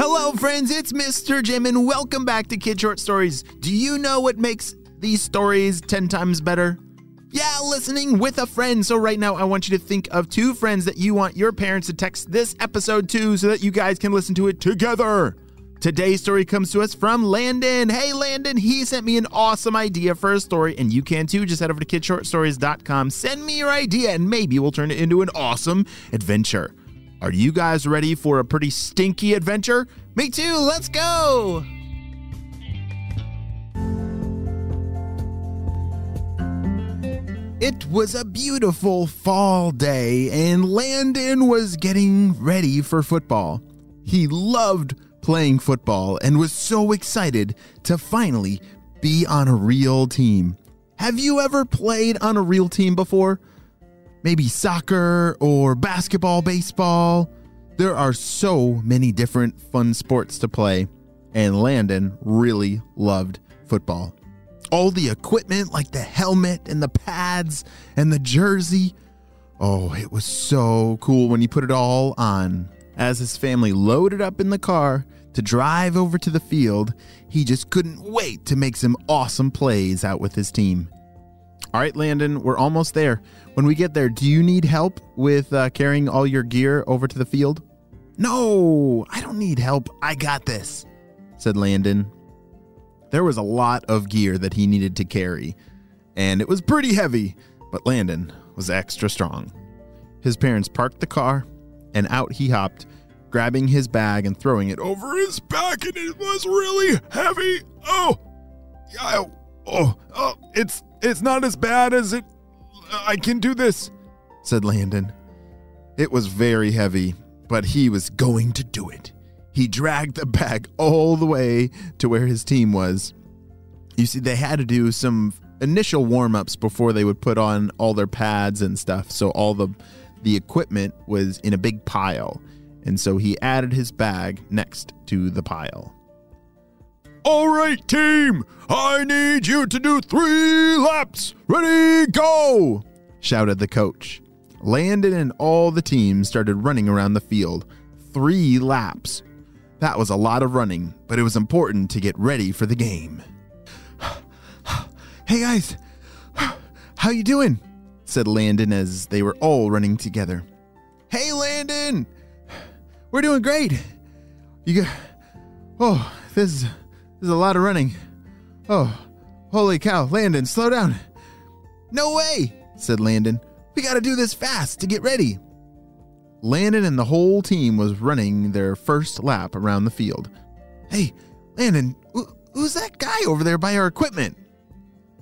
Hello, friends, it's Mr. Jim, and welcome back to Kid Short Stories. Do you know what makes these stories 10 times better? Yeah, listening with a friend. So, right now, I want you to think of two friends that you want your parents to text this episode to so that you guys can listen to it together. Today's story comes to us from Landon. Hey, Landon, he sent me an awesome idea for a story, and you can too. Just head over to kidshortstories.com, send me your idea, and maybe we'll turn it into an awesome adventure. Are you guys ready for a pretty stinky adventure? Me too, let's go! It was a beautiful fall day, and Landon was getting ready for football. He loved playing football and was so excited to finally be on a real team. Have you ever played on a real team before? Maybe soccer or basketball, baseball. There are so many different fun sports to play, and Landon really loved football. All the equipment, like the helmet and the pads and the jersey. Oh, it was so cool when he put it all on. As his family loaded up in the car to drive over to the field, he just couldn't wait to make some awesome plays out with his team. All right, Landon, we're almost there. When we get there, do you need help with uh, carrying all your gear over to the field? No, I don't need help. I got this, said Landon. There was a lot of gear that he needed to carry, and it was pretty heavy, but Landon was extra strong. His parents parked the car, and out he hopped, grabbing his bag and throwing it over his back, and it was really heavy. Oh, yeah, oh, oh, it's it's not as bad as it. I can do this, said Landon. It was very heavy, but he was going to do it. He dragged the bag all the way to where his team was. You see, they had to do some initial warm ups before they would put on all their pads and stuff. So all the the equipment was in a big pile. And so he added his bag next to the pile. All right, team, I need you to do three laps. Ready, go! shouted the coach. Landon and all the team started running around the field. Three laps. That was a lot of running, but it was important to get ready for the game. hey guys, how you doing? said Landon as they were all running together. Hey Landon, we're doing great. You got, oh, this is there's a lot of running. Oh, holy cow. Landon, slow down. No way, said Landon. We gotta do this fast to get ready. Landon and the whole team was running their first lap around the field. Hey, Landon, who's that guy over there by our equipment?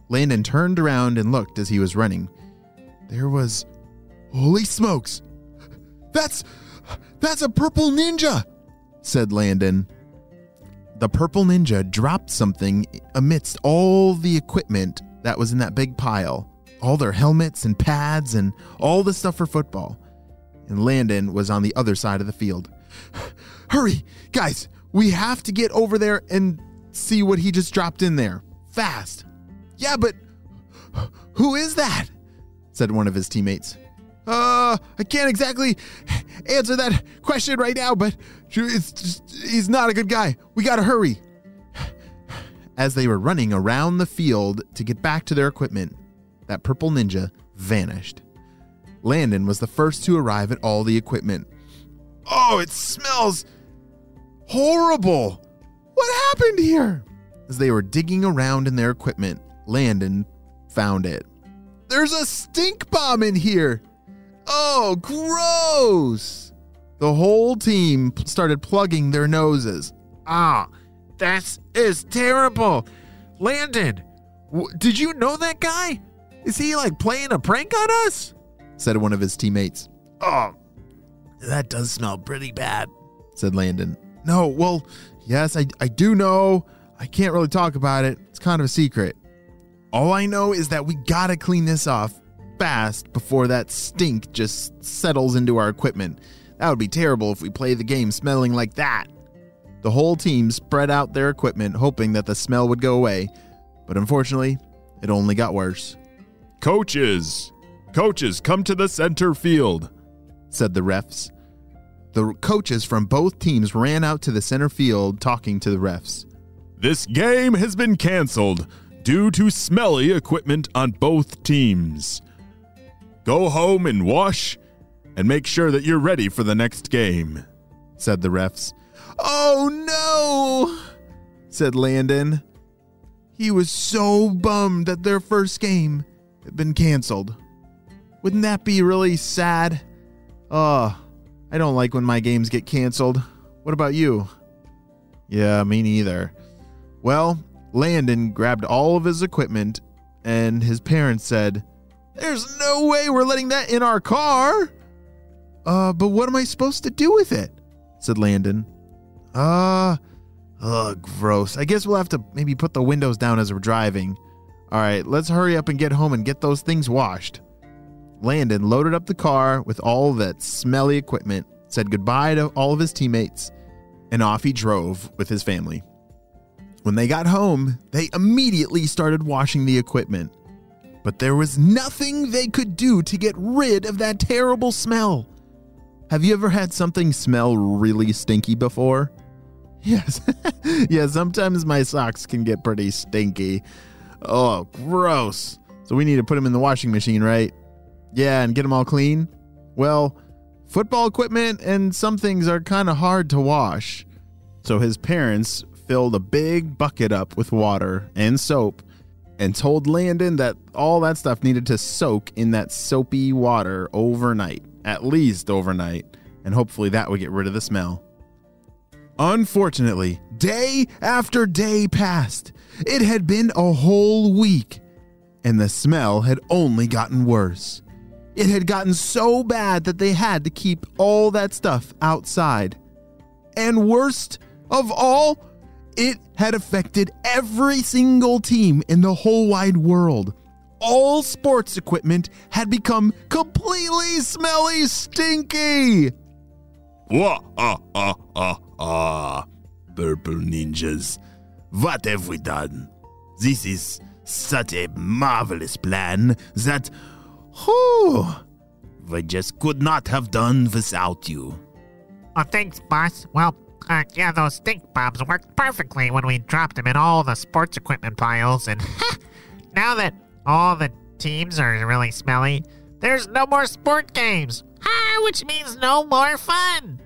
Landon turned around and looked as he was running. There was. Holy smokes! That's. That's a purple ninja! said Landon the purple ninja dropped something amidst all the equipment that was in that big pile all their helmets and pads and all the stuff for football. And Landon was on the other side of the field. Hurry, guys, we have to get over there and see what he just dropped in there. Fast. Yeah, but who is that? said one of his teammates. Uh, I can't exactly answer that question right now, but it's just, he's not a good guy. We gotta hurry. As they were running around the field to get back to their equipment, that purple ninja vanished. Landon was the first to arrive at all the equipment. Oh, it smells horrible! What happened here? As they were digging around in their equipment, Landon found it. There's a stink bomb in here! Oh, gross! The whole team started plugging their noses. Ah, that is terrible. Landon, w- did you know that guy? Is he like playing a prank on us? said one of his teammates. Oh, that does smell pretty bad, said Landon. No, well, yes, I, I do know. I can't really talk about it. It's kind of a secret. All I know is that we gotta clean this off fast before that stink just settles into our equipment. That would be terrible if we play the game smelling like that. The whole team spread out their equipment, hoping that the smell would go away, but unfortunately, it only got worse. Coaches! Coaches, come to the center field, said the refs. the coaches from both teams ran out to the center field talking to the refs. This game has been canceled due to smelly equipment on both teams. Go home and wash and make sure that you're ready for the next game, said the refs. Oh no, said Landon. He was so bummed that their first game had been canceled. Wouldn't that be really sad? Oh, I don't like when my games get canceled. What about you? Yeah, me neither. Well, Landon grabbed all of his equipment, and his parents said, There's no way we're letting that in our car. Uh, but what am I supposed to do with it? said Landon. Uh, ugh, gross. I guess we'll have to maybe put the windows down as we're driving. All right, let's hurry up and get home and get those things washed. Landon loaded up the car with all that smelly equipment, said goodbye to all of his teammates, and off he drove with his family. When they got home, they immediately started washing the equipment. But there was nothing they could do to get rid of that terrible smell. Have you ever had something smell really stinky before? Yes. yeah, sometimes my socks can get pretty stinky. Oh, gross. So we need to put them in the washing machine, right? Yeah, and get them all clean? Well, football equipment and some things are kind of hard to wash. So his parents filled a big bucket up with water and soap and told Landon that all that stuff needed to soak in that soapy water overnight, at least overnight, and hopefully that would get rid of the smell. Unfortunately, day after day passed. It had been a whole week, and the smell had only gotten worse. It had gotten so bad that they had to keep all that stuff outside. And worst of all, it had affected every single team in the whole wide world. All sports equipment had become completely smelly stinky. Wah, ah, ah, ah, ah. Purple ninjas. What have we done? This is such a marvelous plan that, whew, we just could not have done without you. Oh, thanks, boss. Well, uh, yeah, those stink bombs worked perfectly when we dropped them in all the sports equipment piles, and now that all the teams are really smelly, there's no more sport games. Ah, which means no more fun.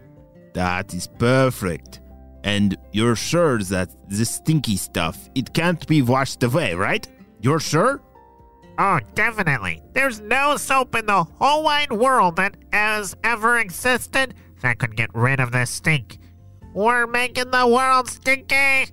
That is perfect. And you're sure that this stinky stuff, it can't be washed away, right? You're sure? Oh, definitely. There's no soap in the whole wide world that has ever existed that could get rid of this stink. We're making the world stinky.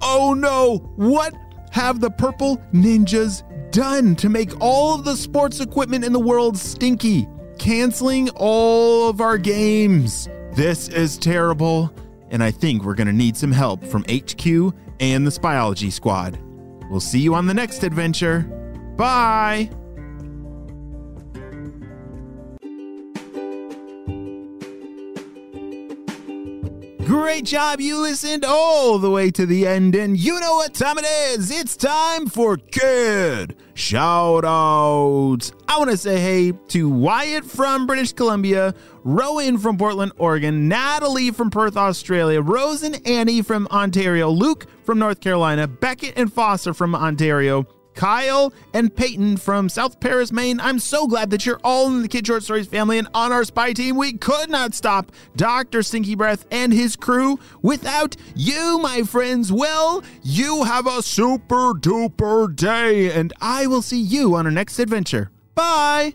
Oh no! What have the purple ninjas done to make all of the sports equipment in the world stinky? Canceling all of our games. This is terrible, and I think we're gonna need some help from HQ and the Spyology Squad. We'll see you on the next adventure. Bye! Great job. You listened all the way to the end, and you know what time it is. It's time for kid shout outs. I want to say hey to Wyatt from British Columbia, Rowan from Portland, Oregon, Natalie from Perth, Australia, Rose and Annie from Ontario, Luke from North Carolina, Beckett and Foster from Ontario, Kyle and Peyton from South Paris, Maine. I'm so glad that you're all in the Kid Short Stories family and on our spy team. We could not stop Dr. Stinky Breath and his crew without you, my friends. Well, you have a super duper day, and I will see you on our next adventure. Bye.